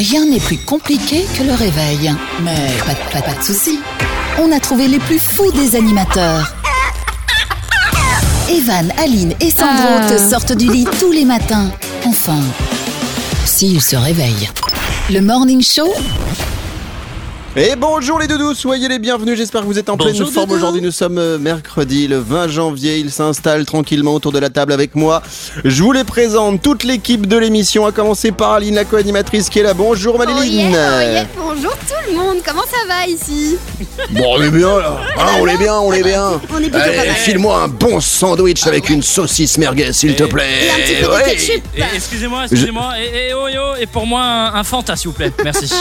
Rien n'est plus compliqué que le réveil. Mais pas, de- pas, pas de soucis. On a trouvé les plus fous des animateurs. Evan, Aline et Sandro Ah. te sortent du lit tous les matins. Enfin, s'ils se réveillent. Le Morning Show, Et bonjour les doudous, soyez les bienvenus, j'espère que vous êtes en pleine forme. Aujourd'hui. Nous sommes euh, mercredi, le 20 janvier, il s'installe tranquillement autour de la table avec moi. Je vous les présente, toute l'équipe de l'émission, à commencer par Aline, la co-animatrice qui est là. Bonjour Oh Maléline yeah, oh yeah. Bonjour tout le monde, comment ça va ici? Bon, on est bien là, Hein, on est bien, on est bien. On est Allez, file-moi un bon sandwich avec une saucisse merguez s'il te plaît. Et un petit peu de ketchup. Excusez-moi, excusez-moi, et, et oh et pour moi un, un Fanta s'il vous plaît, merci.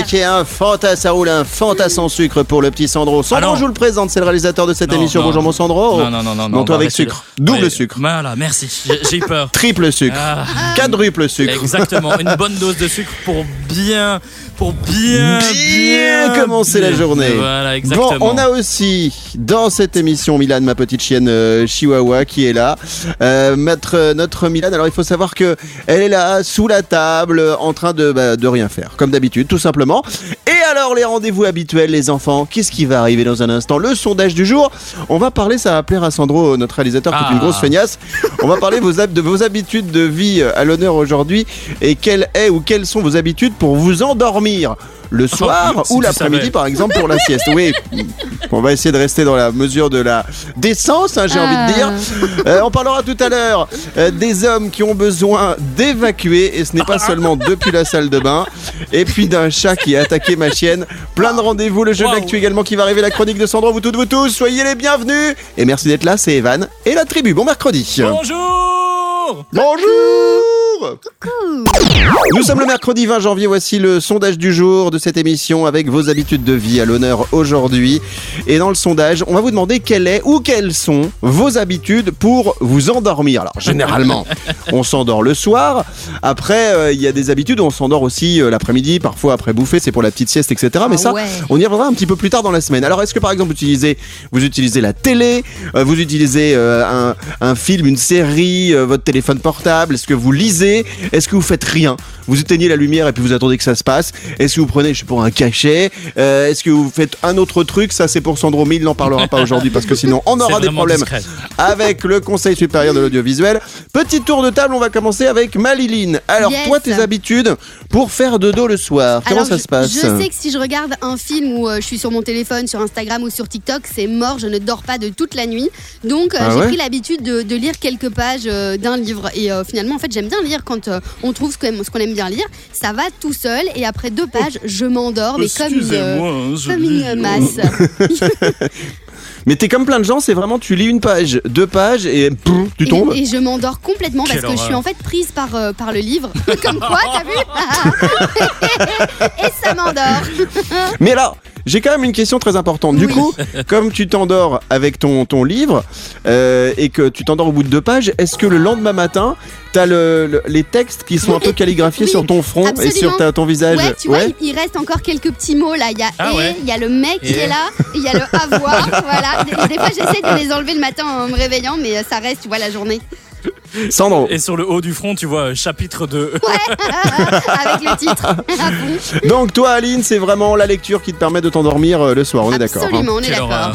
Ok, un Fanta, ça roule, un Fanta sans sucre pour le petit Sandro. Sandro, Ah non. je vous le présente, c'est le réalisateur de cette Non, émission. non. Bonjour mon Sandro. Non, non, non, non, Non, toi avec sucre. Double Ouais, sucre. Voilà, merci, j'ai j'ai eu peur. Triple sucre. Ah, Quadruple sucre. exactement, une bonne dose de sucre pour bien, pour bien, Bien commencer la journée. Voilà, exactement. Bon, on a aussi dans cette émission Milan, ma petite chienne euh, Chihuahua, qui est là. Euh, notre, euh, notre Milan, alors il faut savoir que elle est là, sous la table, en train de, bah, de rien faire, comme d'habitude, tout simplement. Et alors, les rendez-vous habituels, les enfants, qu'est-ce qui va arriver dans un instant Le sondage du jour. On va parler, ça va plaire à Sandro, notre réalisateur, qui est une Ah. grosse feignasse. On va parler vos de vos habitudes de vie euh, à l'honneur aujourd'hui et est ou quelles sont vos habitudes pour vous endormir le soir Oh, si ou l'après-midi par exemple pour la sieste. Oui, on va essayer de rester dans la mesure de la décence, hein, j'ai envie de dire. Euh, on parlera tout à l'heure euh, des hommes qui ont besoin d'évacuer et ce n'est pas seulement depuis la salle de bain. Et puis d'un chat qui a attaqué ma chienne. Plein de rendez-vous, le jeu Wow. d'actu également qui va arriver, la chronique de Sandro, vous toutes, vous tous, soyez les bienvenus. Et merci d'être là, c'est Evan et la tribu. Bon mercredi. Bonjour Bonjour Nous sommes le mercredi 20 janvier, voici le sondage du jour de cette émission avec vos habitudes de vie à l'honneur aujourd'hui. Et dans le sondage, on va vous demander quelle est ou quelles sont vos habitudes pour vous endormir. Alors généralement, on s'endort le soir. Après, euh, il y a des habitudes où on s'endort aussi euh, l'après-midi, parfois après bouffer, c'est pour la petite sieste, etc. Mais Ah ça, ouais. on y reviendra un petit peu plus tard dans la semaine. Alors est-ce que par exemple vous utilisez, vous utilisez la télé, euh, vous utilisez euh, un, un film, une série, euh, votre téléphone portable, est-ce que vous lisez, est-ce que vous faites rien? Vous éteignez la lumière et puis vous attendez que ça se passe Est-ce que vous prenez, je sais pas, un cachet? Euh, Est-ce que vous faites un autre truc? Ça c'est pour Sandro, mais il n'en parlera pas aujourd'hui parce que sinon on aura des problèmes discret. avec le Conseil supérieur de l'audiovisuel. Petit tour de table, on va commencer avec Maliline. Alors Yes. toi tes habitudes pour faire dodo le soir, comment Alors, ça je, se passe? Je sais que si je regarde un film où euh, je suis sur mon téléphone, sur Instagram ou sur TikTok, c'est mort, je ne dors pas de toute la nuit. Donc euh, Ah j'ai ouais? pris l'habitude de, de lire quelques pages euh, d'un livre. Et euh, finalement, en fait, j'aime bien lire quand euh, on trouve ce qu'on aime, ce qu'on aime bien lire. Ça va tout seul et après deux pages, je m'endors, mais comme une, euh, hein, comme une masse. Mais t'es comme plein de gens, c'est vraiment tu lis une page, deux pages et tu tombes. Et, et je m'endors complètement parce Quelle que je suis en fait prise par, euh, par le livre. Comme quoi, t'as vu? Et ça m'endort. Mais alors, j'ai quand même une question très importante. Du Oui. coup, comme tu t'endors avec ton, ton livre euh, et que tu t'endors au bout de deux pages, est-ce que le lendemain matin, t'as le, le- les textes qui sont un peu calligraphiés Oui, sur ton front et sur ta- ton visage Ouais, tu vois, il, il reste encore quelques petits mots là. Il y a Ah et, ouais. il y a le mec qui est là, il y a le avoir. voilà. Des, des fois, j'essaie de les enlever le matin en me réveillant, mais euh, ça reste, tu vois, la journée. Sandro. Et sur le haut du front, tu vois euh, chapitre 2. Avec le titre. Donc toi, Aline, c'est vraiment la lecture qui te permet de t'endormir euh, le soir. On est d'accord. hein. Absolument, on est d'accord.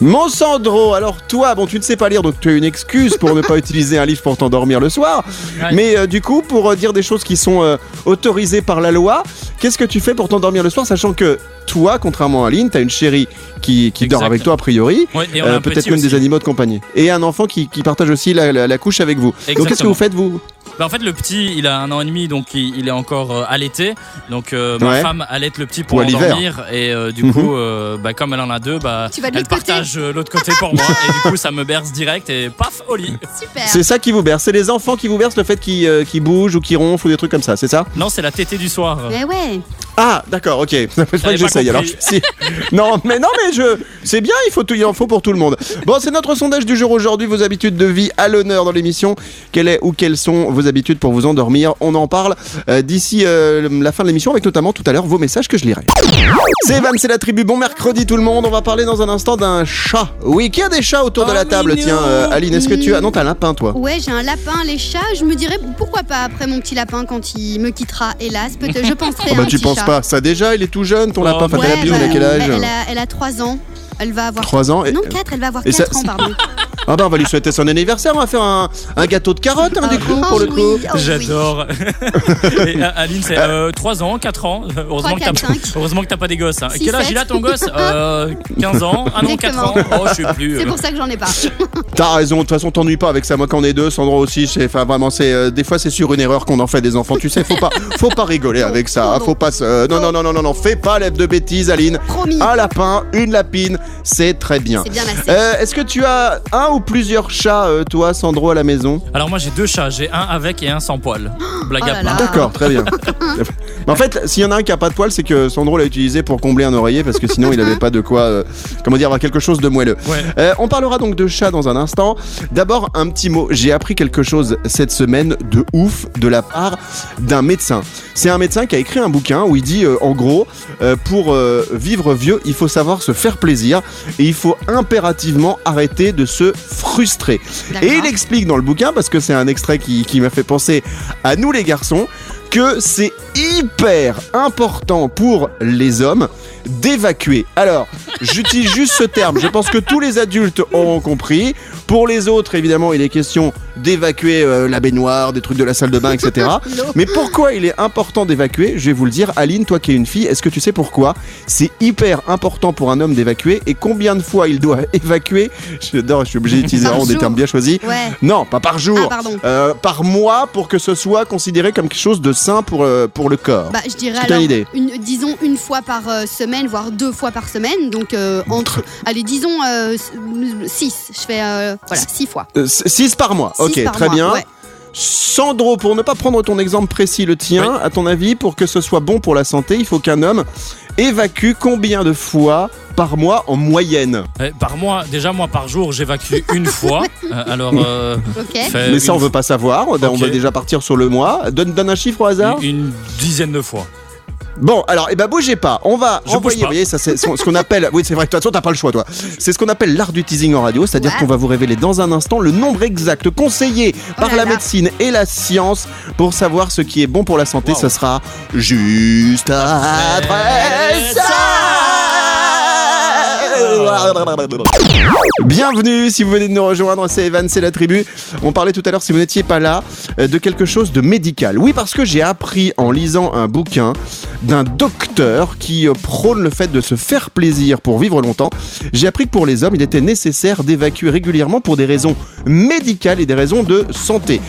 Mon Sandro, alors toi, bon, tu ne sais pas lire, donc tu as une excuse pour ne pas utiliser un livre pour t'endormir le soir. Ouais. Mais euh, du coup, pour euh, dire des choses qui sont euh, autorisées par la loi, qu'est-ce que tu fais pour t'endormir le soir, sachant que toi, contrairement à Aline, t'as une chérie qui, qui dort avec toi a priori, Ouais, euh, peut-être petit même des animaux de compagnie, et un enfant qui, qui partage aussi la, la- la couche avec vous. Donc qu'est-ce que vous faites vous Bah, en fait, le petit, il a un an et demi, donc il, il est encore euh, allaité. Donc euh, ma Ouais. femme allaite le petit pour l'endormir. Et euh, du Mhm. coup, euh, bah, comme elle en a deux, bah, Tu vas de elle partage l'autre côté pour moi. et du coup, ça me berce direct et paf, au lit. Super. C'est ça qui vous berce, c'est les enfants qui vous bercent le fait qu'ils euh, qu'ils bougent ou qu'ils ronflent ou des trucs comme ça, c'est ça Non, c'est la tétée du soir. Mais ouais. Ah, d'accord, ok. Que pas j'essaye. Alors, si. Non, mais non, mais je. C'est bien. Il faut tout. Il en faut pour tout le monde. Bon, c'est notre sondage du jour aujourd'hui. Vos habitudes de vie à l'honneur dans l'émission. Quelle est ou quelles sont vos habitudes pour vous endormir? On en parle euh, d'ici euh, la fin de l'émission, avec notamment tout à l'heure vos messages que je lirai. C'est Evan, c'est la tribu. Bon mercredi tout le monde. On va parler dans un instant d'un chat. Oui, qui a des chats autour de la Oh, table? mignon. Tiens, euh, Aline, est-ce que tu as Non, t'as un lapin, toi? Ouais, j'ai un lapin, les chats. Je me dirais pourquoi pas après mon petit lapin quand il me quittera, hélas. Peut-être, je penserai Oh, à bah, un tu petit penses chat. pas. Ça déjà, il est tout jeune, ton Oh, lapin. Enfin, Ouais, la pile, bah, il a quel âge elle, a, elle a 3 ans. Elle va avoir 3 ans. Et... Non, 4, elle va avoir Et 4 ça- ans, pardon. Ah bah on va lui souhaiter son anniversaire, on va faire un, un gâteau de carottes hein, du coup Oh, pour le oui, coup. oh, oui. J'adore. Et euh, Aline, c'est 3 ans, 4 ans. Heureusement, que t'as, 4, 5. heureusement que t'as pas des gosses. hein. Six, Quel âge il a ton gosse? Euh, 15 ans Ah non, 4 ans? Oh, je sais plus. C'est pour ça que j'en ai pas. T'as raison, de toute façon t'ennuies pas avec ça, moi quand on est deux, Sandro aussi, c'est, enfin vraiment c'est, euh, des fois c'est sur une erreur qu'on en fait des enfants, tu sais, faut pas, faut pas rigoler avec ça, hein, faut pas euh, non non non non non non, fais pas lève de bêtises Aline, Promis. un lapin, une lapine, c'est très bien. C'est bien. Euh, est-ce que tu as un ou plusieurs chats, euh, toi, Sandro, à la maison Alors moi j'ai deux chats, j'ai un avec et un sans poil. Blague Oh à là part. D'accord, très bien. Mais en fait, s'il y en a un qui a pas de poils, c'est que Sandro l'a utilisé pour combler un oreiller parce que sinon il avait pas de quoi, euh, comment dire, avoir quelque chose de moelleux. Ouais. Euh, on parlera donc de chats dans un instant. D'abord, un petit mot. J'ai appris quelque chose cette semaine de ouf de la part d'un médecin. C'est un médecin qui a écrit un bouquin où il dit, euh, en gros, euh, pour euh, vivre vieux, il faut savoir se faire plaisir et il faut impérativement arrêter de se D'accord. Et il explique dans le bouquin, parce que c'est un extrait qui, qui m'a fait penser à nous les garçons, que c'est hyper important pour les hommes d'évacuer. Alors, j'utilise juste ce terme, je pense que tous les adultes auront compris. Pour les autres, évidemment, il est question d'évacuer euh, la baignoire, des trucs de la salle de bain, etc. Mais pourquoi il est important d'évacuer? Je vais vous le dire. Aline, toi qui es une fille, est-ce que tu sais pourquoi? C'est hyper important pour un homme d'évacuer et combien de fois il doit évacuer? J'adore, je suis obligé d'utiliser des termes bien choisis. Ouais. Non, pas par jour. Ah. Euh, par mois pour que ce soit considéré comme quelque chose de sain pour, euh, pour le corps. Bah, je dirais alors, une disons une fois par euh, semaine, voire deux fois par semaine. Donc, euh, entre, allez, disons 6. Je fais, euh, voilà, 6 fois. 6 par mois. Six ok, par très mois, bien. ouais. Sandro, pour ne pas prendre ton exemple précis, le tien, à ton avis, pour que ce soit bon pour la santé, il faut qu'un homme évacue combien de fois par mois en moyenne? Euh, Par mois, déjà moi par jour j'évacue une fois. Euh, alors euh, Mais ça, on veut pas savoir. On Ok. va déjà partir sur le mois. Donne, donne un chiffre au hasard. Une, une dizaine de fois. Bon, alors, eh ben, bougez pas. On va Je envoyer, vous voyez, ça, c'est ce ce qu'on appelle. Oui, c'est vrai, de toute façon, t'as pas le choix, toi. C'est ce qu'on appelle l'art du teasing en radio, c'est-à-dire Ouais. qu'on va vous révéler dans un instant le nombre exact conseillé par là la là. médecine et la science pour savoir ce qui est bon pour la santé. Wow. Ça sera juste après ça. Bienvenue si vous venez de nous rejoindre, c'est Evan, c'est la tribu. On parlait tout à l'heure, si vous n'étiez pas là, euh, de quelque chose de médical. Oui, parce que j'ai appris en lisant un bouquin d'un docteur qui euh, prône le fait de se faire plaisir pour vivre longtemps. J'ai appris que pour les hommes, il était nécessaire d'évacuer régulièrement pour des raisons médicales et des raisons de santé.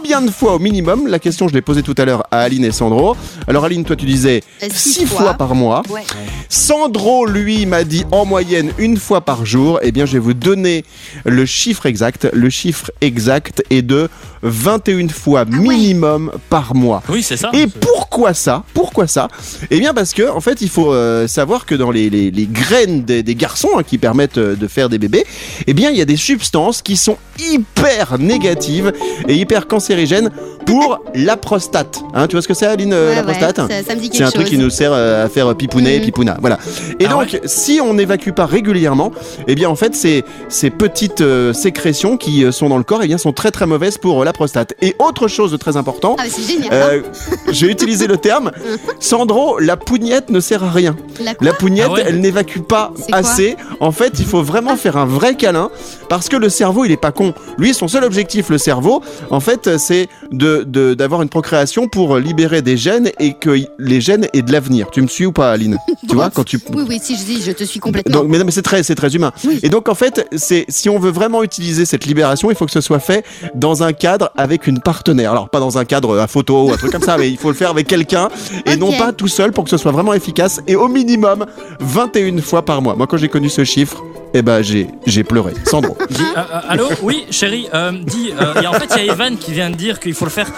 Combien de fois au minimum La question, je l'ai posée tout à l'heure à Aline et Sandro. Alors Aline, toi tu disais Euh, six 6 fois. fois. par mois. Ouais. Sandro, lui, m'a dit en moyenne une fois par jour. Eh bien, je vais vous donner le chiffre exact. Le chiffre exact est de 21 fois Ah ouais. minimum par mois. Oui, c'est ça. Et pourquoi ça? Pourquoi ça? Eh bien parce que en fait il faut euh, savoir que dans les, les- les graines des, des garçons hein, qui permettent euh, de faire des bébés, eh bien il y a des substances qui sont hyper négatives et hyper cancérigènes pour la prostate. Hein, tu vois ce que c'est Aline euh, Ouais, la ouais, prostate ça, ça me dit quelque c'est un truc qui nous sert euh, à faire pipouner, Mhm. pipouna. Voilà. Et Ah donc, si on n'évacue pas régulièrement, eh bien, en fait, ces, ces petites euh, sécrétions qui euh, sont dans le corps, eh bien, sont très très mauvaises pour euh, la prostate. Et autre chose de très important, Ah, mais c'est génial. euh, j'ai utilisé le terme, Sandro, la pougnette ne sert à rien. hein. La La pougnette, Ah ouais elle n'évacue pas assez. En fait, il faut vraiment faire un vrai câlin parce que le cerveau, il est pas con. Lui, son seul objectif, le cerveau, en fait, c'est de de- d'avoir une procréation pour libérer des gènes et que les gènes aient de l'avenir. Tu me suis ou pas, Aline? Tu vois, quand tu Oui, oui, si je dis, je te suis complètement. donc, mais non, mais c'est très, très humain. Oui. Et donc en fait, c'est si on veut vraiment utiliser cette libération, il faut que ce soit fait dans un cadre avec une partenaire. Alors pas dans un cadre euh, à photo ou un truc comme ça, mais il faut le faire avec quelqu'un et non pas tout seul pour que ce soit vraiment efficace et au minimum 21 fois par mois. Moi quand j'ai connu ce chiffre, eh ben j'ai j'ai pleuré. Sandro. Dis, euh, euh, allô? Oui, chérie, euh, dis, euh, il y a- en fait, il y a Evan qui vient de dire qu'il faut le faire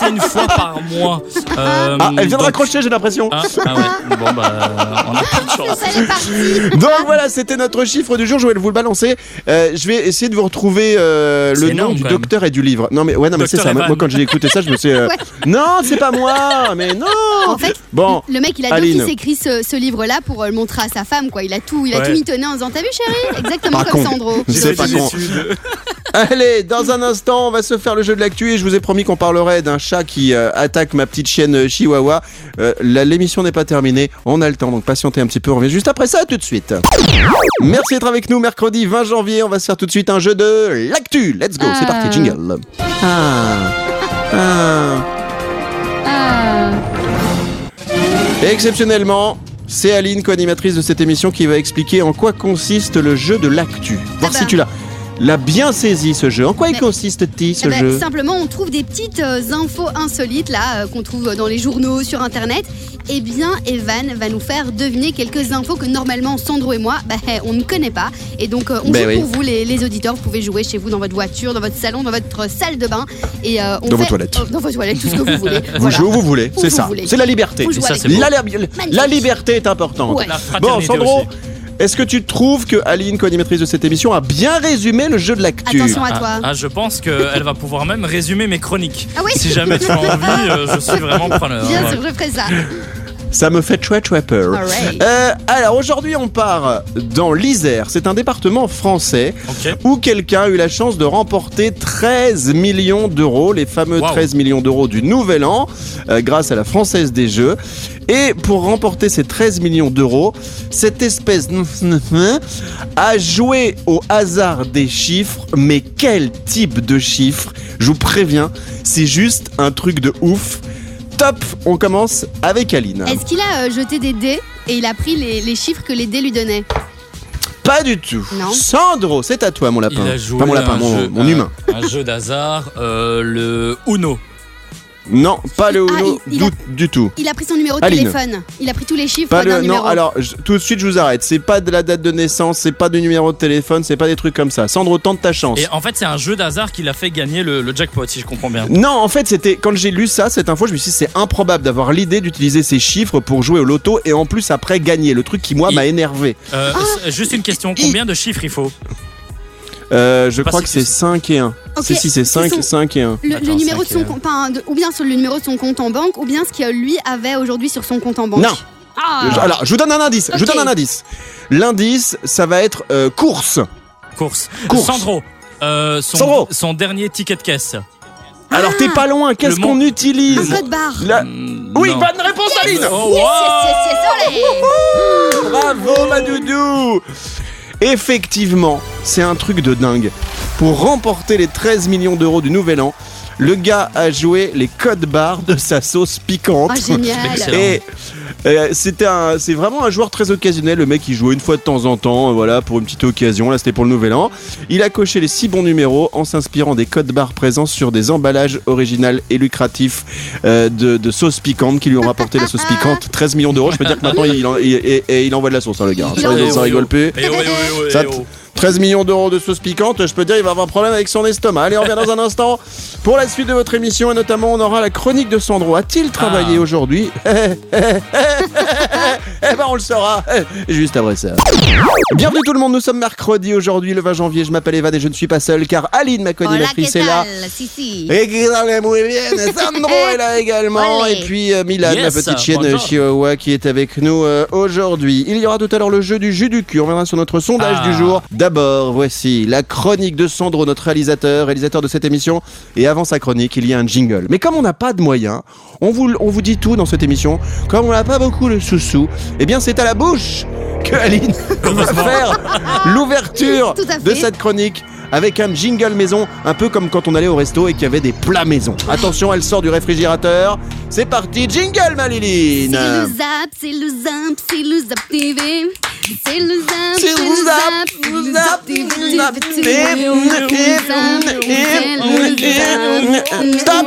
21 fois par mois. Euh, Ah, elle vient de raccrocher, j'ai l'impression. Ah, ah ouais, bon bah, on a pas de chance. Donc voilà, c'était notre chiffre du jour. Je vais vous le balancer. Euh, je vais essayer de vous retrouver euh, le nom du docteur et du livre. Non mais ouais, non mais c'est ça. Evan. Moi quand j'ai écouté ça, je me suis. euh, Ouais. Non, c'est pas moi. Mais non. En fait, Bon. le mec, il a d'office écrit ce, ce livre-là pour le montrer à sa femme, quoi. Il a tout, il a Ouais. tout mitonné en disant T'as vu, chérie Exactement Pas comme con. Sandro. C'est pas con. Allez, dans un instant, on va se faire le jeu de l'actu et je vous ai promis qu'on parlerait d'un chat qui euh, attaque ma petite chienne euh, Chihuahua. Euh, la- L'émission n'est pas terminée, on a le temps, donc patientez un petit peu, on revient juste après ça, tout de suite. Merci d'être avec nous, mercredi 20 janvier, on va se faire tout de suite un jeu de l'actu. Let's go, c'est Ah. parti, jingle. Ah. Ah. Ah. Exceptionnellement, c'est Aline, co-animatrice de cette émission, qui va expliquer en quoi consiste le jeu de l'actu. Voir bah. si tu l'as l'as bien saisi ce jeu. En quoi il consiste-t-il ce Eh ben, jeu simplement, on trouve des petites euh, infos insolites là euh, qu'on trouve dans les journaux, sur internet. Eh bien, Evan va nous faire deviner quelques infos que normalement Sandro et moi, bah, on ne connaît pas. Et donc, euh, on Ben joue oui. pour vous, les, les auditeurs. Vous pouvez jouer chez vous, dans votre voiture, dans votre salon, dans votre salle de bain. Et, euh, on Dans vos toilettes. oh, dans vos toilettes, tout ce que vous voulez. Vous Voilà. jouez où vous voulez, c'est ça. C'est la liberté. Ça. La, la- la liberté est importante. Ouais. La Bon, Sandro, aussi. Est-ce que tu trouves que Aline, co-animatrice de cette émission, a bien résumé le jeu de l'actu Attention à Ah, toi. ah, je pense qu'elle va pouvoir même résumer mes chroniques. Ah oui Si jamais tu as envie, euh, je suis vraiment preneur. Bien Ouais. sûr, je ferai ça. Ça me fait très très peur. Alright. Euh, alors aujourd'hui, on part dans l'Isère. C'est un département français où quelqu'un a eu la chance de remporter 13 millions d'euros, les fameux Wow. 13 millions d'euros du Nouvel An, euh, grâce à la Française des Jeux. Et pour remporter ces 13 millions d'euros, cette espèce a joué au hasard des chiffres, mais quel type de chiffres? Je vous préviens, c'est juste un truc de ouf. Top, on commence avec Aline. Est-ce qu'il a euh, jeté des dés et il a pris les, les chiffres que les dés lui donnaient Pas du tout. Non. Sandro, c'est à toi mon lapin. Il a joué Pas mon lapin, un mon, jeu- mon un- humain. Un jeu d'hasard, euh, le Uno. Non, pas le Ah, Uno il- il du, a- du tout. Il a pris son numéro de Aline. téléphone. Il a pris tous les chiffres Pas d'un le, numéro. non, alors je- tout de suite je vous arrête. C'est pas de la date de naissance, c'est pas du numéro de téléphone, c'est pas des trucs comme ça. Sandro, tente ta chance. Et en fait, c'est un jeu d'hasard qui l'a fait gagner le, le jackpot, si je comprends bien. Non, en fait, c'était quand j'ai lu ça, cette info, je me suis dit c'est improbable d'avoir l'idée d'utiliser ces chiffres pour jouer au loto et en plus après gagner. Le truc qui moi m'a énervé. Euh, c'est Juste une question, combien de chiffres il faut? Euh, je crois que c'est tu- 5 et 1. Ok, C'est si c'est c'est 5, son- 5 et 1. Le, numéro de son compte, enfin, de- ou bien sur le numéro de son compte en banque, ou bien ce que lui avait aujourd'hui sur son compte en banque. Non. Ah, Je- Alors, je vous donne un indice. Je vous donne un indice. L'indice, ça va être euh, course. Course. Course. Sandro. euh, son, Sandro. son dernier ticket de caisse. Alors, t'es pas loin. Qu'est-ce qu'on mot- un utilise code barre. La- Hmm, Oui, non. bonne réponse, Aline Oh, Yes, wow. yes, yes, yes, olé. Bravo, ma doudou Effectivement, c'est un truc de dingue. Pour remporter les 13 millions d'euros du Nouvel An, le gars a joué les codes barres de sa sauce piquante. Ah, génial. Et euh, c'était un, c'est vraiment un joueur très occasionnel. Le mec, il jouait une fois de temps en temps, euh, voilà, pour une petite occasion. Là, c'était pour le Nouvel An. Il a coché les six bons numéros en s'inspirant des codes barres présents sur des emballages originaux et lucratifs euh, de, de sauce piquante qui lui ont rapporté la sauce piquante 13 millions d'euros. Je peux dire que maintenant, il, en- il- et- et il envoie de la sauce, hein, le gars. Ça, rigole plus. Eh oh, eh oh, eh oh, Ça oh. 13 millions d'euros de sauce piquante, je peux dire il va avoir un problème avec son estomac. Allez, on revient dans un instant pour la suite de votre émission et notamment on aura la chronique de Sandro. A-t-il travaillé Ah. aujourd'hui Eh ben on le saura juste après ça. Bienvenue tout le monde, nous sommes mercredi aujourd'hui le 20 janvier. Je m'appelle Evan et je ne suis pas seul car Aline, ma co-animatrice, ¿qué est là. Si, si. Et qui dans muy bien, Sandro est là également. Et puis euh, Milan, Yes, ma petite chienne bonjour. Chihuahua, qui est avec nous euh, aujourd'hui. Il y aura tout à l'heure le jeu du jus du cul. On reviendra sur notre sondage Ah. du jour. D'abord, voici la chronique de Sandro, notre réalisateur, réalisateur de cette émission. Et avant sa chronique, il y a un jingle. Mais comme on n'a pas de moyens, on vous, on vous dit tout dans cette émission. Comme on n'a pas beaucoup de sous-sous, eh bien c'est à la bouche que Aline va faire l'ouverture de cette chronique avec un jingle maison, un peu comme quand on allait au resto et qu'il y avait des plats maison. Attention, elle sort du réfrigérateur. C'est parti, jingle ma Liline C'est le zap, c'est le zap, c'est le zap TV. C'est le zap, C'est le zap, le zap, le zap TV. euh, stop,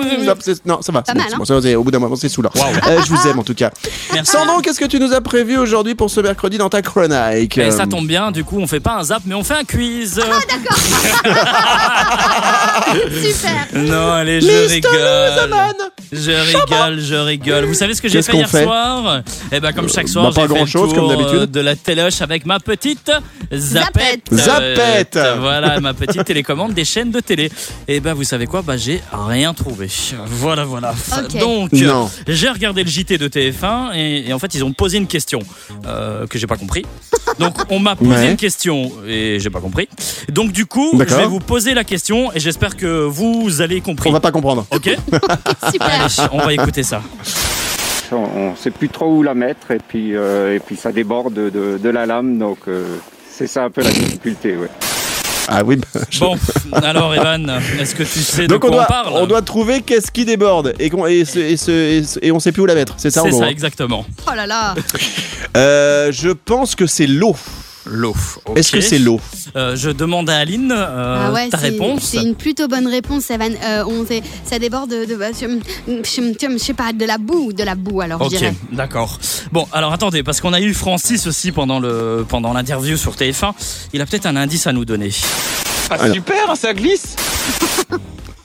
non, ça va. Pas c'est bon, c'est hein. bon, au bout d'un moment, c'est saoulant. Euh, je vous aime en tout cas. Merci. Sandro, qu'est-ce que tu nous as prévu aujourd'hui pour ce mercredi dans ta chronique? Et ça tombe bien, du coup, on fait pas un zap, mais on fait un quiz. Super. non, allez, je rigole. Je rigole, je rigole. Vous savez ce que j'ai fait hier soir? Eh ben, comme chaque soir, bah, j'ai fait le grand-chose, tour comme d'habitude. euh, de la avec ma petite zapette. Zapette. Zapette. Euh, Voilà, ma petite télécommande des chaînes de télé. Et ben, vous savez quoi? Bah, j'ai rien trouvé. Voilà, voilà. Donc, j'ai regardé le JT de TF1 et, et en fait, ils ont posé une question euh, que j'ai pas compris. Donc, on m'a posé Ouais. une question et j'ai pas compris. Donc, du coup, je vais vous poser la question et j'espère que vous allez compris. On va pas comprendre. Ok? Super. Allez, on va écouter ça. On ne sait plus trop où la mettre et puis, euh, et puis ça déborde de, de- de la lame, donc euh, c'est ça un peu la difficulté. Ouais. Ah oui, bah, je- Bon, alors Evan, est-ce que tu sais Donc de on quoi doit, on parle on doit trouver qu'est-ce qui déborde et, qu'on- et, ce- et ce- et ce- et on sait plus où la mettre. C'est ça C'est gros. ça, hein. exactement. Oh là là. Euh, je pense que c'est l'eau. L'eau. Est-ce que c'est l'eau Euh, Je demande à Aline euh, ah ouais, ta réponse. C'est une plutôt bonne réponse, Evan. Euh, on sait- ça déborde de, de, bah, je, sais pas, de la boue, de la boue alors je Ok, dirais. d'accord. Bon, alors attendez, parce qu'on a eu Francis aussi pendant le pendant l'interview sur TF1. Il a peut-être un indice à nous donner. Alors. super, ça glisse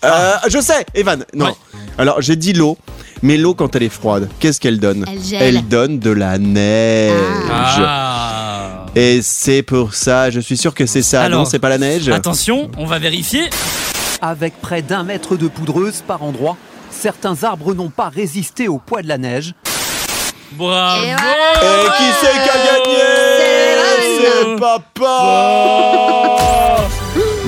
Euh, Je sais, Evan. Non. Ouais. Alors j'ai dit l'eau, mais l'eau quand elle est froide, qu'est-ce qu'elle donne Elle gèle. Elle donne de la neige. Ah. Et c'est pour ça, je suis sûr que c'est ça. Alors, non, c'est pas la neige Attention, on va vérifier. Avec près d'un mètre de poudreuse par endroit, certains arbres n'ont pas résisté au poids de la neige. Bravo. Et voilà. Et qui c'est qui a gagné? C'est C'est papa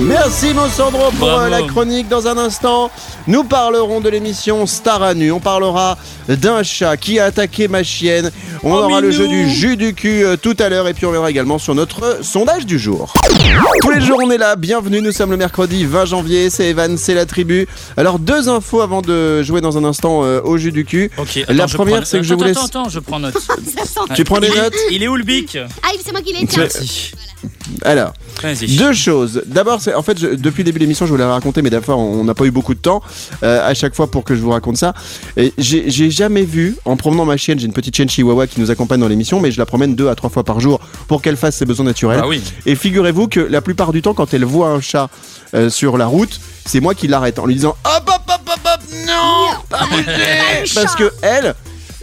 Merci mon Sandro pour Bravo. euh, la chronique. Dans un instant, nous parlerons de l'émission Star à nu. On parlera d'un chat qui a attaqué ma chienne. On Oh, aura le jeu du jus du cul euh, tout à l'heure et puis on verra également sur notre euh, sondage du jour. Tous les jours on est là, bienvenue, nous sommes le mercredi 20 janvier, c'est Evan, c'est la tribu. Alors deux infos avant de jouer dans un instant euh, au jus du cul. La première, c'est que je vous laisse- Attends, attends, je prends note. Tu prends des notes Il est où le bic? Ah, c'est moi qui l'ai, tiens. Merci. Alors. Deux choses. D'abord, c'est en fait, je- depuis le début de l'émission, je voulais la raconter, mais d'abord, on n'a pas eu beaucoup de temps euh, à chaque fois pour que je vous raconte ça. Et J'ai j'ai jamais vu, en promenant ma chienne, j'ai une petite chienne chihuahua qui nous accompagne dans l'émission, mais je la promène deux à trois fois par jour pour qu'elle fasse ses besoins naturels. Ah oui. Et figurez-vous que la plupart du temps, quand elle voit un chat euh, sur la route, c'est moi qui l'arrête en lui disant Hop, hop, hop, hop, hop, non, pas bouger Parce que elle.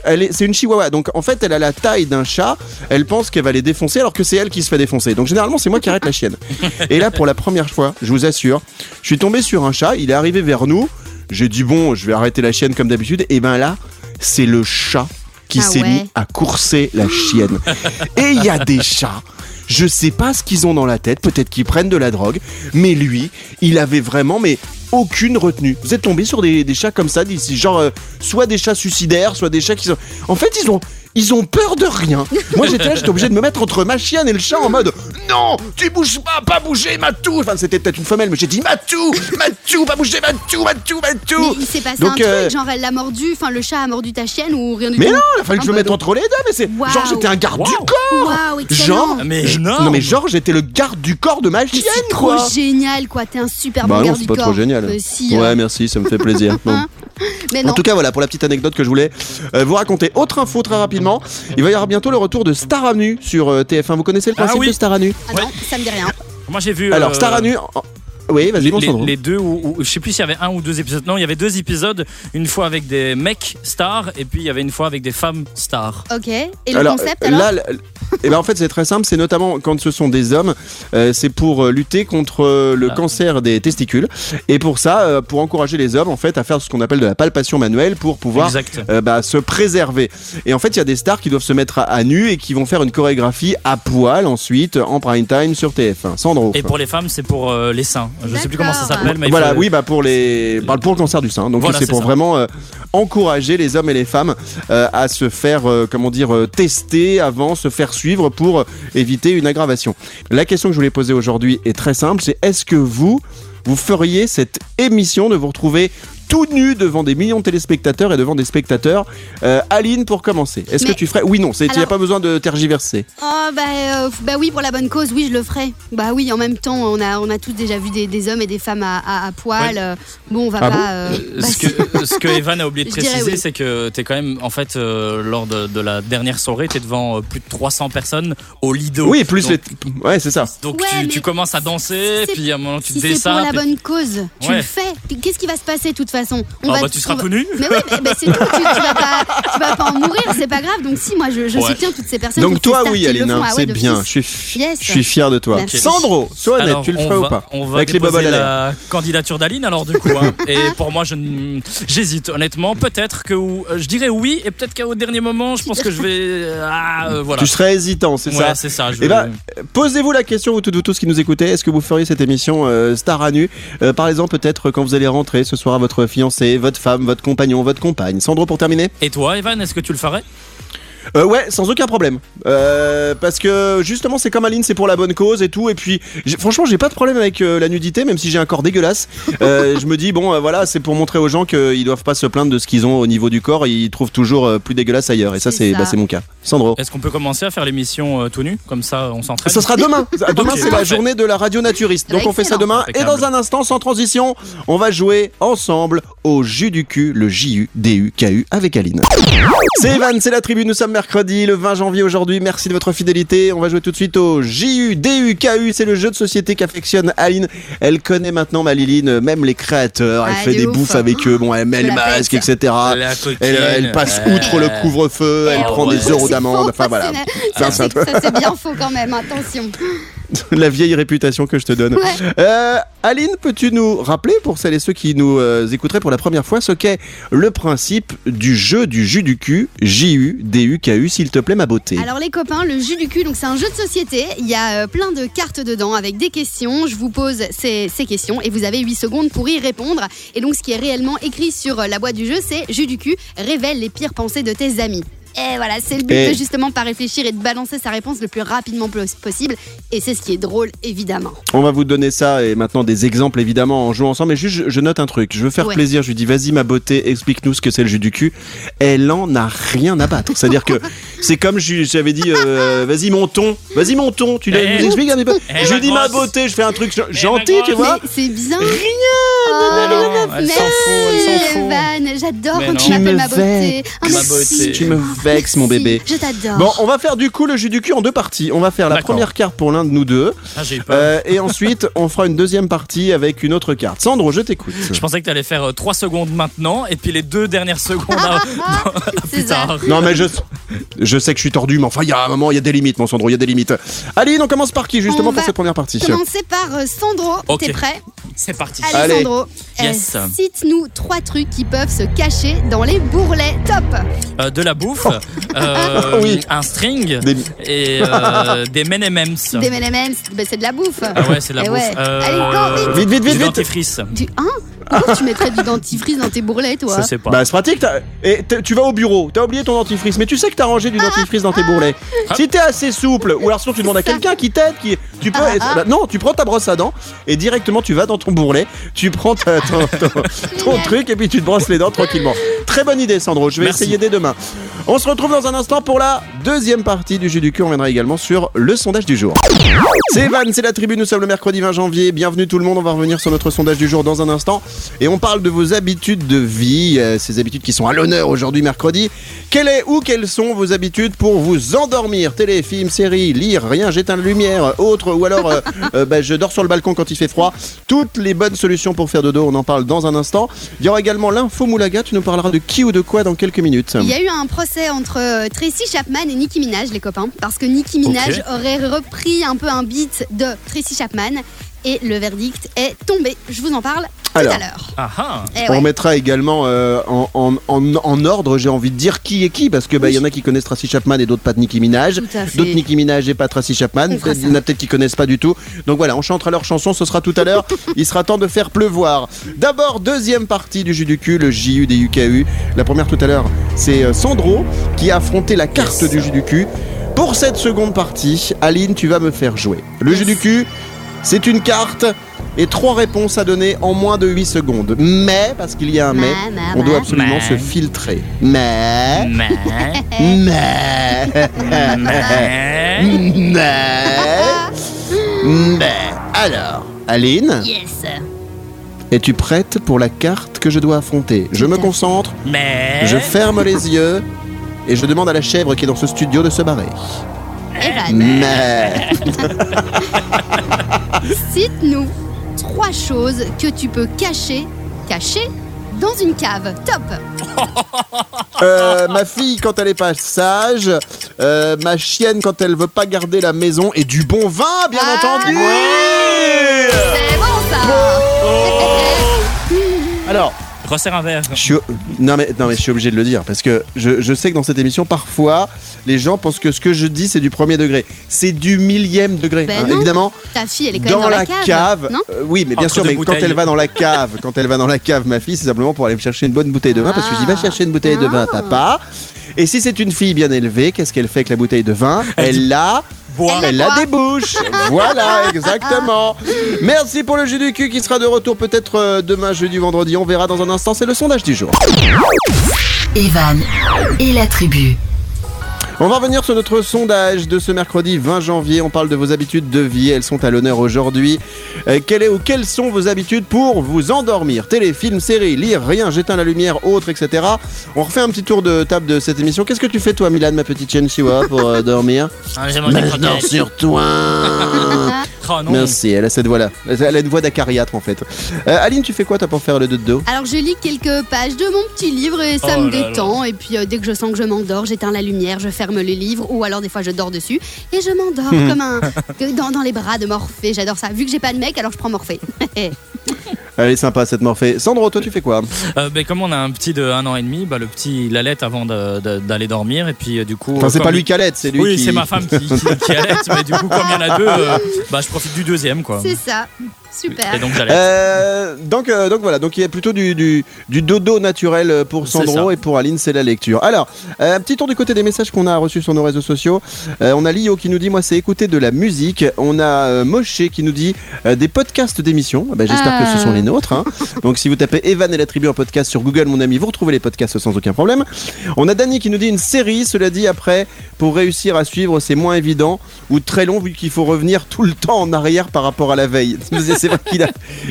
Elle est, c'est une chihuahua, donc en fait elle a la taille d'un chat, elle pense qu'elle va les défoncer alors que c'est elle qui se fait défoncer. Donc généralement c'est moi qui arrête la chienne. Et là pour la première fois, je vous assure, je suis tombé sur un chat, il est arrivé vers nous, j'ai dit bon je vais arrêter la chienne comme d'habitude, et ben là c'est le chat qui Ah s'est ouais. mis à courser la chienne. Et il y a des chats. Je sais pas ce qu'ils ont dans la tête, peut-être qu'ils prennent de la drogue, mais lui, il avait vraiment mais aucune retenue. Vous êtes tombé sur des, chats comme ça, d'ici, genre euh, soit des chats suicidaires, soit des chats qui sont. En fait, ils ont ils ont peur de rien. Moi, j'étais j'étais obligé de me mettre entre ma chienne et le chat en mode non, tu bouges pas, pas bouger, Matou. Enfin, c'était peut-être une femelle, mais j'ai dit Matou, Matou, pas bouger, Matou, Matou, Mais Matou. il s'est passé Donc, un euh, truc, genre elle l'a mordu, enfin le chat a mordu ta chienne ou rien du Mais tout non, il a fallu que je Ah me bah mette entre les deux, mais c'est Waouh. genre j'étais un garde du Waouh. corps. Excellent Genre, Mais je- énorme. non mais genre j'étais le garde du corps de ma Mais chienne c'est quoi. trop génial quoi, t'es un super Bah bon non, garde c'est du pas corps. trop génial. Euh, si, Ouais, euh, merci, ça me fait plaisir. Bon. Mais En tout cas, voilà pour la petite anecdote que je voulais euh, vous raconter. Autre info très rapidement, il va y avoir bientôt le retour de Star à nu sur euh, TF1. Vous connaissez le Ah principe oui. de Star à nu Ah non, ça me dit rien. Moi j'ai vu. Alors euh, Star à nu. Oui, vas-y, Les, bon les- Sandro. les deux, ou, ou- je sais plus s'il y avait un ou deux épisodes. Non, il y avait deux épisodes. Une fois avec des mecs stars et puis il y avait une fois avec des femmes stars. Ok. Et le alors, concept euh, alors là, le- eh ben en fait c'est très simple, c'est notamment quand ce sont des hommes, euh, c'est pour euh, lutter contre le Ah. cancer des testicules et pour ça, euh, pour encourager les hommes en fait à faire ce qu'on appelle de la palpation manuelle pour pouvoir euh, bah, se préserver. Et en fait, il y a des stars qui doivent se mettre à, à nu et qui vont faire une chorégraphie à poil ensuite en prime time sur TF1. Sandro. Et pour les femmes, c'est pour euh, les seins. Je sais plus comment ça s'appelle, mais il voilà, faut- oui, bah pour les, bah, pour le cancer du sein. Donc Voilà, c'est pour ça. vraiment euh, encourager les hommes et les femmes euh, à se faire, euh, comment dire, tester avant, se faire suivre pour éviter une aggravation. La question que je voulais poser aujourd'hui est très simple. C'est est-ce que vous vous feriez cette émission de vous retrouver tout nu devant des millions de téléspectateurs et devant des spectateurs. Euh, Aline, pour commencer, est-ce que tu ferais Oui, non, il n'y a pas besoin de tergiverser. Oh bah, euh, bah oui, pour la bonne cause, oui, je le ferai. Bah oui, en même temps, on a, on a tous déjà vu des, des hommes et des femmes à, à- à poil. Ouais. euh, bon, on va Ah pas. bon euh, bah, ce, que, ce que Evan a oublié de préciser, oui. c'est que tu es quand même, en fait, euh, lors de, de la dernière soirée, tu es devant euh, plus de 300 personnes au Lido. Oui, plus donc, les. Ouais, c'est ça. Donc Ouais, tu, commences à danser, puis à un moment tu Si te c'est pour la bonne cause, tu Ouais. le fais. Qu'est-ce qui va se passer de toute façon On Ah va- bah, tu seras tout nu. Mais oui, mais, mais c'est tout. Tu, tu vas pas, tu vas pas en mourir, c'est pas grave. Donc si, moi, je, je Ouais. soutiens toutes ces personnes. Donc toi, oui, hein, Ah ouais, c'est bien. Je suis, Yes. je suis fier de toi. Merci. Sandro, sois honnête, tu le va, ou pas On va Avec les la candidature d'Aline alors du coup. hein. et pour moi, j'hésite honnêtement. Peut-être que euh, je dirais oui et peut-être qu'au dernier moment, je pense que je vais. euh, Ah, euh, voilà. Tu serais hésitant, c'est ouais, ça c'est ça. Je Eh ben, Posez-vous la question, vous vous tous qui nous écoutez, est-ce que vous feriez cette émission Star à nu? Par exemple, peut-être quand vous allez rentrer ce soir à votre fiancé, votre femme, votre compagnon, votre compagne. Sandro, pour terminer Et toi, Evan, est-ce que tu le ferais? Euh, ouais, sans aucun problème. Euh, parce que justement, c'est comme Aline, c'est pour la bonne cause et tout. Et puis, franchement, j'ai pas de problème avec euh, la nudité, même si j'ai un corps dégueulasse. Euh, je me dis, bon, euh, voilà, c'est pour montrer aux gens qu'ils doivent pas se plaindre de ce qu'ils ont au niveau du corps. Ils trouvent toujours euh, plus dégueulasse ailleurs. Et ça, C'est bah, mon cas. Sandro. Est-ce qu'on peut commencer à faire l'émission euh, tout nu? Comme ça, on s'entraîne. Ça sera demain. Demain, c'est la journée de la radio naturiste. Donc, Bah, on fait ça demain. Et dans un instant, sans transition, on va jouer ensemble au jus du cul, le J-U-D-U-K-U avec Aline. C'est Evan, c'est la tribu. Nous sommes mercredi, le 20 janvier aujourd'hui. Merci de votre fidélité. On va jouer tout de suite au J-U-D-U-K-U. C'est le jeu de société qu'affectionne Aline. Elle connaît maintenant ma Liline, même les créateurs. Elle Ah, fait de des ouf. bouffes avec eux. Bon, elle met le masque, etc. Coquine. Elle, elle passe Euh, outre le couvre-feu. Elle oh, prend ouais. des euros d'amende. Enfin voilà. Ça, c'est bien faux quand même, attention. la vieille réputation que je te donne. Ouais. Euh, Aline, peux-tu nous rappeler, pour celles et ceux qui nous euh, écouteraient pour la première fois, ce qu'est le principe du jeu du jus du cul, J-U-D-U-K-U, s'il te plaît, ma beauté? Alors les copains, le jus du cul, donc c'est un jeu de société. Il y a euh, plein de cartes dedans avec des questions. Je vous pose ces, ces questions et vous avez 8 secondes pour y répondre. Et donc ce qui est réellement écrit sur la boîte du jeu, c'est jus du cul, révèle les pires pensées de tes amis. Et voilà, c'est le but Et- de justement pas réfléchir et de balancer sa réponse le plus rapidement pos- possible. Et c'est ce qui est drôle, évidemment. On va vous donner ça et maintenant des exemples évidemment en jouant ensemble. Mais juste, je, note un truc. Je veux faire Ouais. plaisir. Je lui dis, vas-y, ma beauté, explique-nous ce que c'est le jus du cul. Elle en a rien à battre. C'est-à-dire que c'est comme je- j'avais dit, euh, vas-y, mon ton. Vas-y, mon ton. Tu Eh. nous expliques un petit peu. Eh, je lui dis, ma beauté, je fais un truc Eh, gentil, tu vois. C'est bien. Mais non, elle s'en fout, elle s'en Merci, fout. Evan. J'adore quand non. tu m'appelles ma beauté. vexes. Ah, Ma beauté. Tu me mon bébé. Je t'adore. Bon, on va faire du coup le jus du cul en deux parties. On va faire la D'accord. première carte pour l'un de nous deux. Ah, j'ai eu peur. Euh, et ensuite, on fera une deuxième partie avec une autre carte. Sandro, je t'écoute. Je pensais que tu allais faire 3 secondes maintenant et puis les deux dernières secondes à- C'est plus ça. tard. Non, mais je, je sais que je suis tordu, mais enfin, il y a un moment, il y a des limites, mon Sandro, il y a des limites. Aline, on commence par qui, justement, On pour va cette première partie? Commencer par euh, Sandro. Ok. T'es prêt? C'est parti. Allez, Allez. Sandro. Yes. Cite-nous trois trucs qui peuvent se cacher dans les bourrelets. Top Euh, de la bouffe, euh, Oui. un string Des- et euh, des M&M's. Des M&M's, bah, c'est de la bouffe. Ah ouais, c'est de la Eh bouffe. ouais. Euh, Allez, go, vite. Vite, vite, vite, du vite. dentifrice. Du hein? Pourquoi tu mettrais du dentifrice dans tes bourrelets, toi Je sais pas. Bah, c'est pratique. t'as- Et t- tu vas au bureau, t'as oublié ton dentifrice, mais tu sais que t'as rangé du dentifrice dans tes bourrelets. Ah. Si t'es assez souple, ou alors sinon tu demandes à C'est ça. quelqu'un qui t'aide, qui tu peux. Ah, ah. bah, non, tu prends ta brosse à dents et directement tu vas dans ton bourrelet, tu prends ta- ton, ton- ton Génial. truc et puis tu te brosses les dents tranquillement. Très bonne idée, Sandro. Je vais Merci. essayer dès demain. On se retrouve dans un instant pour la deuxième partie du jeu du cul. On reviendra également sur le sondage du jour. C'est Evan, c'est la tribu. Nous sommes le mercredi 20 janvier. Bienvenue tout le monde. On va revenir sur notre sondage du jour dans un instant. Et on parle de vos habitudes de vie, euh, ces habitudes qui sont à l'honneur aujourd'hui mercredi. Quelle est ou quelles sont vos habitudes pour vous endormir Télé, film, série, lire, rien, j'éteins la lumière, autre, ou alors euh, euh, bah, je dors sur le balcon quand il fait froid. Toutes les bonnes solutions pour faire dodo, on en parle dans un instant. Il y aura également l'info Moulaga. Tu nous parleras de qui ou de quoi dans quelques minutes. Il y a eu un procès entre euh, Tracy Chapman et Nicki Minaj, les copains, parce que Nicki Minaj aurait repris un peu un beat de Tracy Chapman et le verdict est tombé. Je vous en parle tout Alors. à l'heure. Ah ah. Eh On ouais. mettra également euh, en, en- en- en ordre, j'ai envie de dire qui est qui, parce que bah, il y en a qui connaissent Tracy Chapman et d'autres pas de Nicki Minaj. D'autres Nicki Minaj et pas Tracy Chapman. Il y en a peut-être qui connaissent pas du tout. Donc voilà, on chantera leur chanson, ce sera tout à l'heure. Il sera temps de faire pleuvoir. D'abord, deuxième partie du jus du cul, le JU des UKU. La première tout à l'heure, c'est euh, Sandro qui a affronté la carte Yes. du jus du cul. Pour cette seconde partie, Aline, tu vas me faire jouer. Le Yes. jus du cul, C'est une carte et trois réponses à donner en moins de 8 secondes. Mais, parce qu'il y a un mais, Mais, mais, on doit absolument Mais. se filtrer. Mais, Mais, mais, mais, mais, mais. Alors, Aline, Yes. es-tu prête pour la carte que je dois affronter? Je me concentre, mais. je ferme les yeux et je demande à la chèvre qui est dans ce studio de se barrer. Evan, Mais, cite-nous trois choses que tu peux cacher, cacher dans une cave. Top. euh, ma fille quand elle est pas sage, euh, ma chienne quand elle veut pas garder la maison et du bon vin, bien Ah entendu. C'est bon ça. Alors, Resserre un verre. Je suis... non, mais, non mais je suis obligé de le dire parce que je, je sais que dans cette émission parfois les gens pensent que ce que je dis c'est du premier degré. C'est du millième degré. Ben hein, non. évidemment, Ta fille, elle est quand même dans, dans la, la cave. cave. Non euh, oui, mais bien Entre sûr, mais quand elle va dans la cave, quand elle va dans la cave, ma fille, c'est simplement pour aller me chercher une bonne bouteille de vin parce que je dis va Ah. chercher une bouteille de vin, Ah. papa. Et si c'est une fille bien élevée, qu'est-ce qu'elle fait avec la bouteille de vin? Elle la Bois. elle la débouche. voilà, exactement. Merci pour le jus du cul qui sera de retour peut-être euh, demain, jeudi, vendredi. On verra dans un instant. C'est le sondage du jour. Evan et la tribu. On va revenir sur notre sondage de ce mercredi 20 janvier. On parle de vos habitudes de vie. Elles sont à l'honneur aujourd'hui. Euh, quelle est ou quelles sont vos habitudes pour vous endormir? Téléfilm, série, lire, rien, j'éteins la lumière, autre, etc. On refait un petit tour de table de cette émission. Qu'est-ce que tu fais toi, Milan, ma petite Chen Chihuahua, pour euh, dormir? Ah, Je dors sur toi. Oh non. Merci, elle a cette voix-là. Elle a une voix d'acariâtre en fait. Euh, Aline, tu fais quoi toi pour faire le dodo? Alors je lis quelques pages de mon petit livre et ça Oh me là là. détend. Et puis euh, dès que je sens que je m'endors, j'éteins la lumière, je ferme le livre ou alors des fois je dors dessus et je m'endors comme un dans, dans les bras de Morphée. J'adore ça. Vu que j'ai pas de mec, alors je prends Morphée. Elle est sympa cette morphée. Sandro, toi tu fais quoi Euh, ben, comme on a un petit de un an et demi, bah, le petit il allait avant d'aller dormir et puis euh, du coup. Enfin, c'est pas lui qui allait, c'est lui Oui, qui. c'est ma femme qui, qui, qui allait, mais du coup, comme il y en a deux, euh, bah, je profite du deuxième, quoi. C'est ça. Super. Et donc. Euh, donc, euh, donc voilà, donc il y a plutôt du, du, du dodo naturel euh, pour Sandro et pour Aline, c'est la lecture. Alors, euh, un petit tour du côté des messages qu'on a reçus sur nos réseaux sociaux. Euh, on a Lio qui nous dit Moi, c'est écouter de la musique. On a euh, Moshe qui nous dit euh, des podcasts d'émissions. Ah bah, J'espère Ah. que ce sont les nôtres. hein. donc, si vous tapez Evan et la tribu en podcast sur Google, mon ami, vous retrouvez les podcasts sans aucun problème. On a Dany qui nous dit une série. Cela dit, après, pour réussir à suivre, c'est moins évident ou très long vu qu'il faut revenir tout le temps en arrière par rapport à la veille. C'est vrai qu'il a,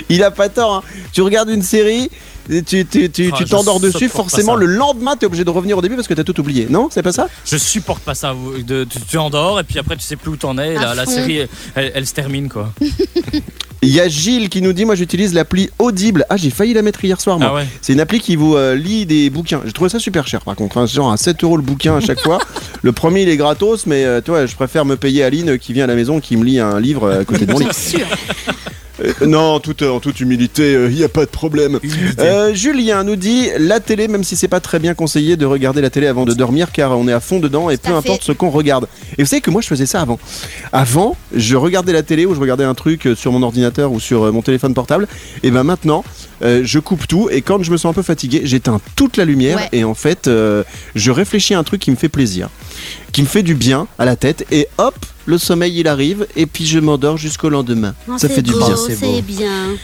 il a pas tort. hein. Tu regardes une série, tu tu- tu- Ah, tu t'endors dessus, forcément le lendemain t'es obligé de revenir au début parce que t'as tout oublié. Non, c'est pas ça Je supporte pas ça. de- tu, tu endors et puis après tu sais plus où t'en es. et La, série, elle, elle se termine, quoi. Il y a Gilles qui nous dit moi j'utilise l'appli Audible. Ah j'ai failli la mettre hier soir moi. Ah ouais. C'est une appli qui vous euh, lit des bouquins. J'ai trouvé ça super cher par contre. hein. C'est genre à 7 euros le bouquin à chaque fois. Le premier il est gratos mais euh, toi je préfère me payer Aline euh, qui vient à la maison qui me lit un livre à côté de mon lit. Euh, non, en toute, en toute humilité, il n'y a pas de problème. Euh, Julien nous dit la télé, même si c'est pas très bien conseillé de regarder la télé avant de dormir, car on est à fond dedans et peu importe ce qu'on regarde. Et vous savez que moi je faisais ça avant. Avant, je regardais la télé ou je regardais un truc euh, sur mon ordinateur ou sur euh, mon téléphone portable. Et ben maintenant, euh, je coupe tout et quand je me sens un peu fatigué, j'éteins toute la lumière Ouais. et en fait, euh, je réfléchis à un truc qui me fait plaisir, qui me fait du bien à la tête et hop, le sommeil il arrive et puis je m'endors jusqu'au lendemain. Non, ça fait du bien. C'est bien.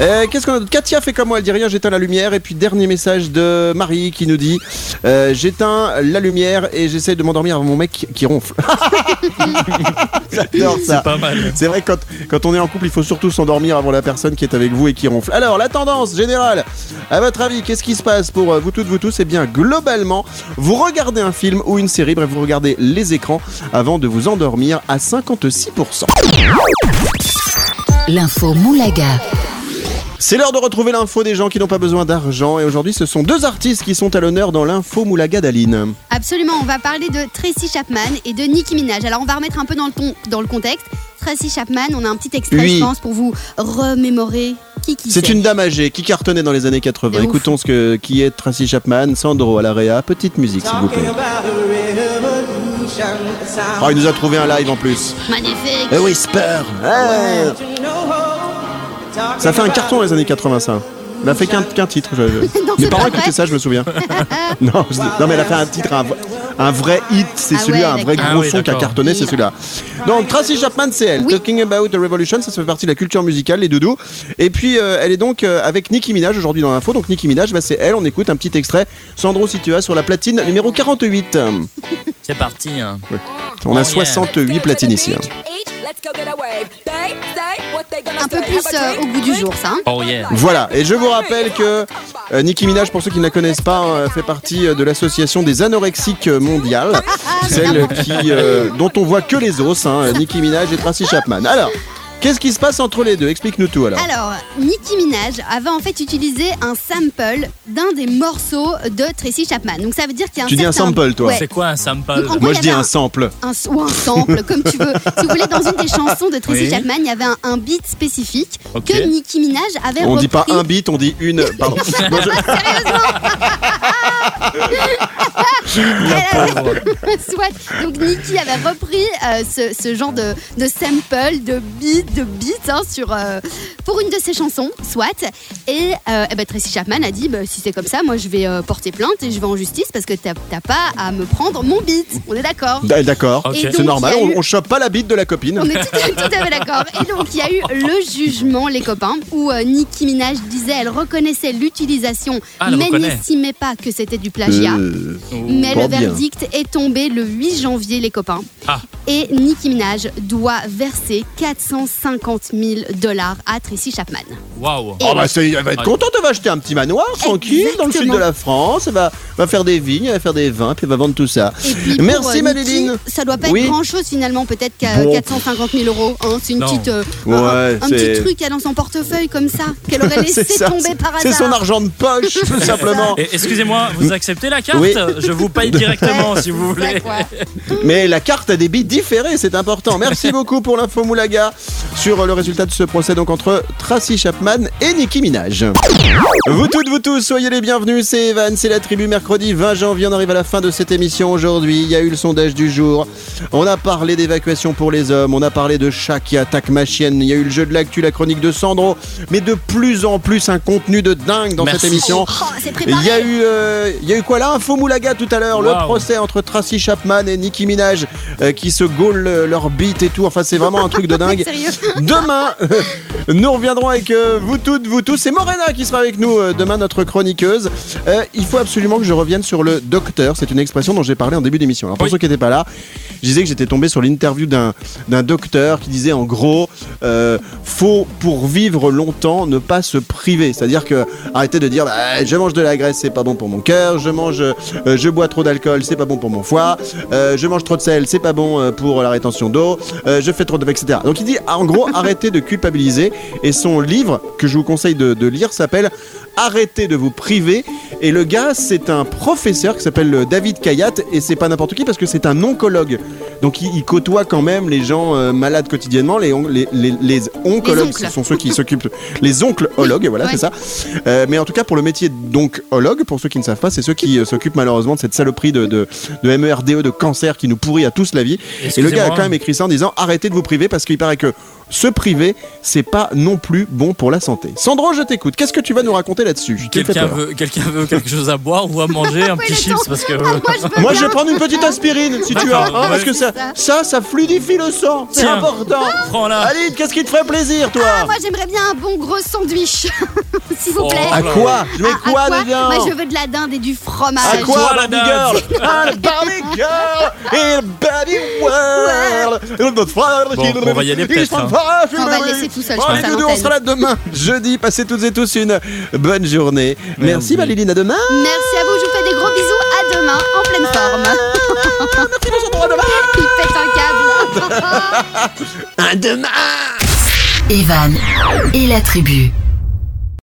Euh, Qu'est-ce qu'on a d'autre Katia fait comme moi, elle dit rien, j'éteins la lumière. Et puis dernier message de Marie qui nous dit euh, J'éteins la lumière et j'essaie de m'endormir avant mon mec qui- qui ronfle. J'adore ça. C'est pas mal. C'est vrai que quand, quand on est en couple, il faut surtout s'endormir avant la personne qui est avec vous et qui ronfle. Alors, la tendance générale, à votre avis, qu'est-ce qui se passe pour euh, vous toutes, vous tous? Eh bien, globalement, vous regardez un film ou une série, bref, vous regardez les écrans avant de vous endormir à 56%. L'info Moulaga. C'est l'heure de retrouver l'info des gens qui n'ont pas besoin d'argent. Et aujourd'hui, ce sont deux artistes qui sont à l'honneur dans l'info Moulaga d'Aline. Absolument, on va parler de Tracy Chapman et de Nicki Minaj. Alors on va remettre un peu dans le, ton, dans le contexte. Tracy Chapman, on a un petit extrait, Oui. je pense, pour vous remémorer qui qui C'est une dame âgée qui cartonnait dans les années 80. De ouf. Écoutons ce que, qui est Tracy Chapman, Sandro à l'Area. Petite musique, s'il vous plaît. Oh, il nous a trouvé un live en plus. Magnifique. Eh Whisper Ouais. Ça fait un carton dans les années 80, ça. Elle a fait qu'un titre. je- je- Non, Mes c'est parents écoutaient ça, je me souviens. non, je- non, mais elle a fait un titre, un, un vrai hit, c'est Ah celui-là, ouais, un vrai gros Ah oui, son qui a cartonné, c'est celui-là. Donc Tracy Chapman, c'est elle. Oui. Talking About the Revolution, ça, ça fait partie de la culture musicale, les doudous. Et puis euh, elle est donc euh, avec Nicki Minaj aujourd'hui dans l'info. Donc Nicki Minaj, bah, c'est elle. On écoute un petit extrait. Sandro, si tu as sur la platine numéro 48. C'est parti. hein. On Oh, a yeah. 68 platines ici. hein. Un peu plus euh, au goût du jour, ça. hein. Oh yeah. Voilà, et je vous rappelle que euh, Nicki Minaj, pour ceux qui ne la connaissent pas, euh, fait partie euh, de l'association des anorexiques euh, mondiales, celle qui, euh, dont on voit que les os, hein, Nicki Minaj et Tracy Chapman. Alors, qu'est-ce qui se passe entre les deux? Explique-nous tout alors. Alors, Nicki Minaj avait en fait utilisé un sample d'un des morceaux de Tracy Chapman. Donc ça veut dire qu'il y a un Tu dis un certain- sample, toi Ouais. C'est quoi un sample? Donc, en gros, Moi il je dis avait un sample. un, ou un sample, comme tu veux. Si vous voulez, dans une des chansons de Tracy Oui. Chapman, il y avait un, un beat spécifique Ok. que Nicki Minaj avait On repris. dit pas un beat, on dit une. Pardon. Non, je- Soit. Donc Nicki avait repris euh, ce, ce genre de, de sample, de beat, de beat hein, sur, euh, pour une de ses chansons, soit. Et, euh, eh ben, Tracy Chapman a dit bah, si c'est comme ça, moi je vais euh, porter plainte et je vais en justice parce que t'as pas à me prendre mon beat. On est d'accord D'accord, c'est normal, eu- on chope pas la bite de la copine. On est tout, tout à fait d'accord. Et donc, il y a eu le jugement, les copains, où euh, Nicki Minaj disait elle reconnaissait l'utilisation, Ah, mais n'estimait pas que c'était du plagiat. Euh, Mais le bien. verdict est tombé le 8 janvier, les copains. Ah. Et Nicki Minaj doit verser 450 000 dollars à Tracy Chapman. Waouh. Oh bah elle va être contente, elle va acheter un petit manoir tranquille dans le sud de la France, elle va, va faire des vignes, elle va faire des vins, puis elle va vendre tout ça. Et puis Merci, euh, Madeline. Nicki, ça doit pas Oui. être grand chose finalement, peut-être qu'à Bon. 450 000 euros. hein. c'est une Non. petite, euh, Ouais, un, un petit truc qu'elle a dans son portefeuille comme ça, qu'elle aurait laissé ça, tomber par hasard. C'est son argent de poche, tout simplement. Excusez-moi, vous acceptez la carte Oui. Je vous paye directement si vous voulez. Mais la carte a des bits différés, c'est important. Merci beaucoup pour l'info Moulaga sur le résultat de ce procès donc entre Tracy Chapman et Nicki Minaj. Vous toutes, vous tous, soyez les bienvenus. C'est Evan, c'est la tribu mercredi 20 janvier. On arrive à la fin de cette émission aujourd'hui. Il y a eu le sondage du jour. On a parlé d'évacuation pour les hommes. On a parlé de chat qui attaque ma chienne. Il y a eu le jeu de l'actu, la chronique de Sandro. Mais de plus en plus un contenu de dingue dans Merci. cette émission. Oh, Il y a eu, euh, il y a eu quoi là Info Moulaga tout à l'heure, le procès entre Tracy Chapman et Nicki Minaj euh, qui se gaulent euh, leur beat et tout. Enfin, c'est vraiment un truc de dingue. Demain, nous reviendrons avec euh, vous toutes, vous tous. C'est Morena qui sera avec nous euh, demain, notre chroniqueuse. Euh, il faut absolument que je revienne sur le docteur. C'est une expression dont j'ai parlé en début d'émission. Alors pour Oui. ceux qui n'étaient pas là, je disais que j'étais tombé sur l'interview d'un docteur qui disait en gros, euh, faut pour vivre longtemps ne pas se priver. C'est-à-dire que arrêtez de dire, bah, je mange de la graisse, c'est pas bon pour mon cœur. Je mange, euh, je bois trop d'alcool, c'est pas bon pour mon foie. euh, je mange trop de sel, c'est pas bon euh, pour la rétention d'eau. je fais trop de, etc. Donc il dit, en gros, arrêtez de culpabiliser. Et son livre que je vous conseille de lire s'appelle Arrêtez de vous priver. Et le gars, c'est un professeur qui s'appelle euh, David Kayat. Et c'est pas n'importe qui parce que c'est un oncologue. Donc il, il côtoie quand même les gens euh, malades quotidiennement. Les, on- les, les, les oncologues, ce sont ceux qui s'occupent. Les oncles-ologues, voilà, ouais. c'est ça. Euh, mais en tout cas, pour le métier d'oncologue, pour ceux qui ne savent pas, c'est ceux qui euh, s'occupent malheureusement de cette saloperie de, de, de MERDE, E, de cancer qui nous pourrit à tous la vie. Et le gars a quand même écrit ça en disant arrêtez de vous priver parce qu'il paraît que se priver, c'est pas non plus bon pour la santé. Sandro, je t'écoute. Qu'est-ce que tu vas nous raconter là-dessus fais Quelqu'un veut, quelque chose à boire ou à manger, un petit chips parce que. Moi, je Moi, je vais prendre une petite aspirine si tu as, hein, parce que ça, ça. ça, fluidifie le sang. C'est important. Prends-la. Aline, qu'est-ce qui te ferait plaisir, toi Ah, moi j'aimerais bien un bon gros sandwich, s'il vous Oh. plaît. À quoi Ah, à quoi dedans Moi je veux de la dinde et du fromage. À quoi, la Barbie Girl dinde. Ah, Barbie Girl et le Barbie World notre frère, on va y aller peut-être, hein. On va laisser tout seul, à on sera là demain, jeudi. Passez toutes et tous une bonne journée. Merci, Merci. Maléline, à demain. Merci à vous, je vous fais des gros bisous. À demain, en pleine forme. Merci, Sandro, à demain. Il pète un câble. À demain Evan et la tribu.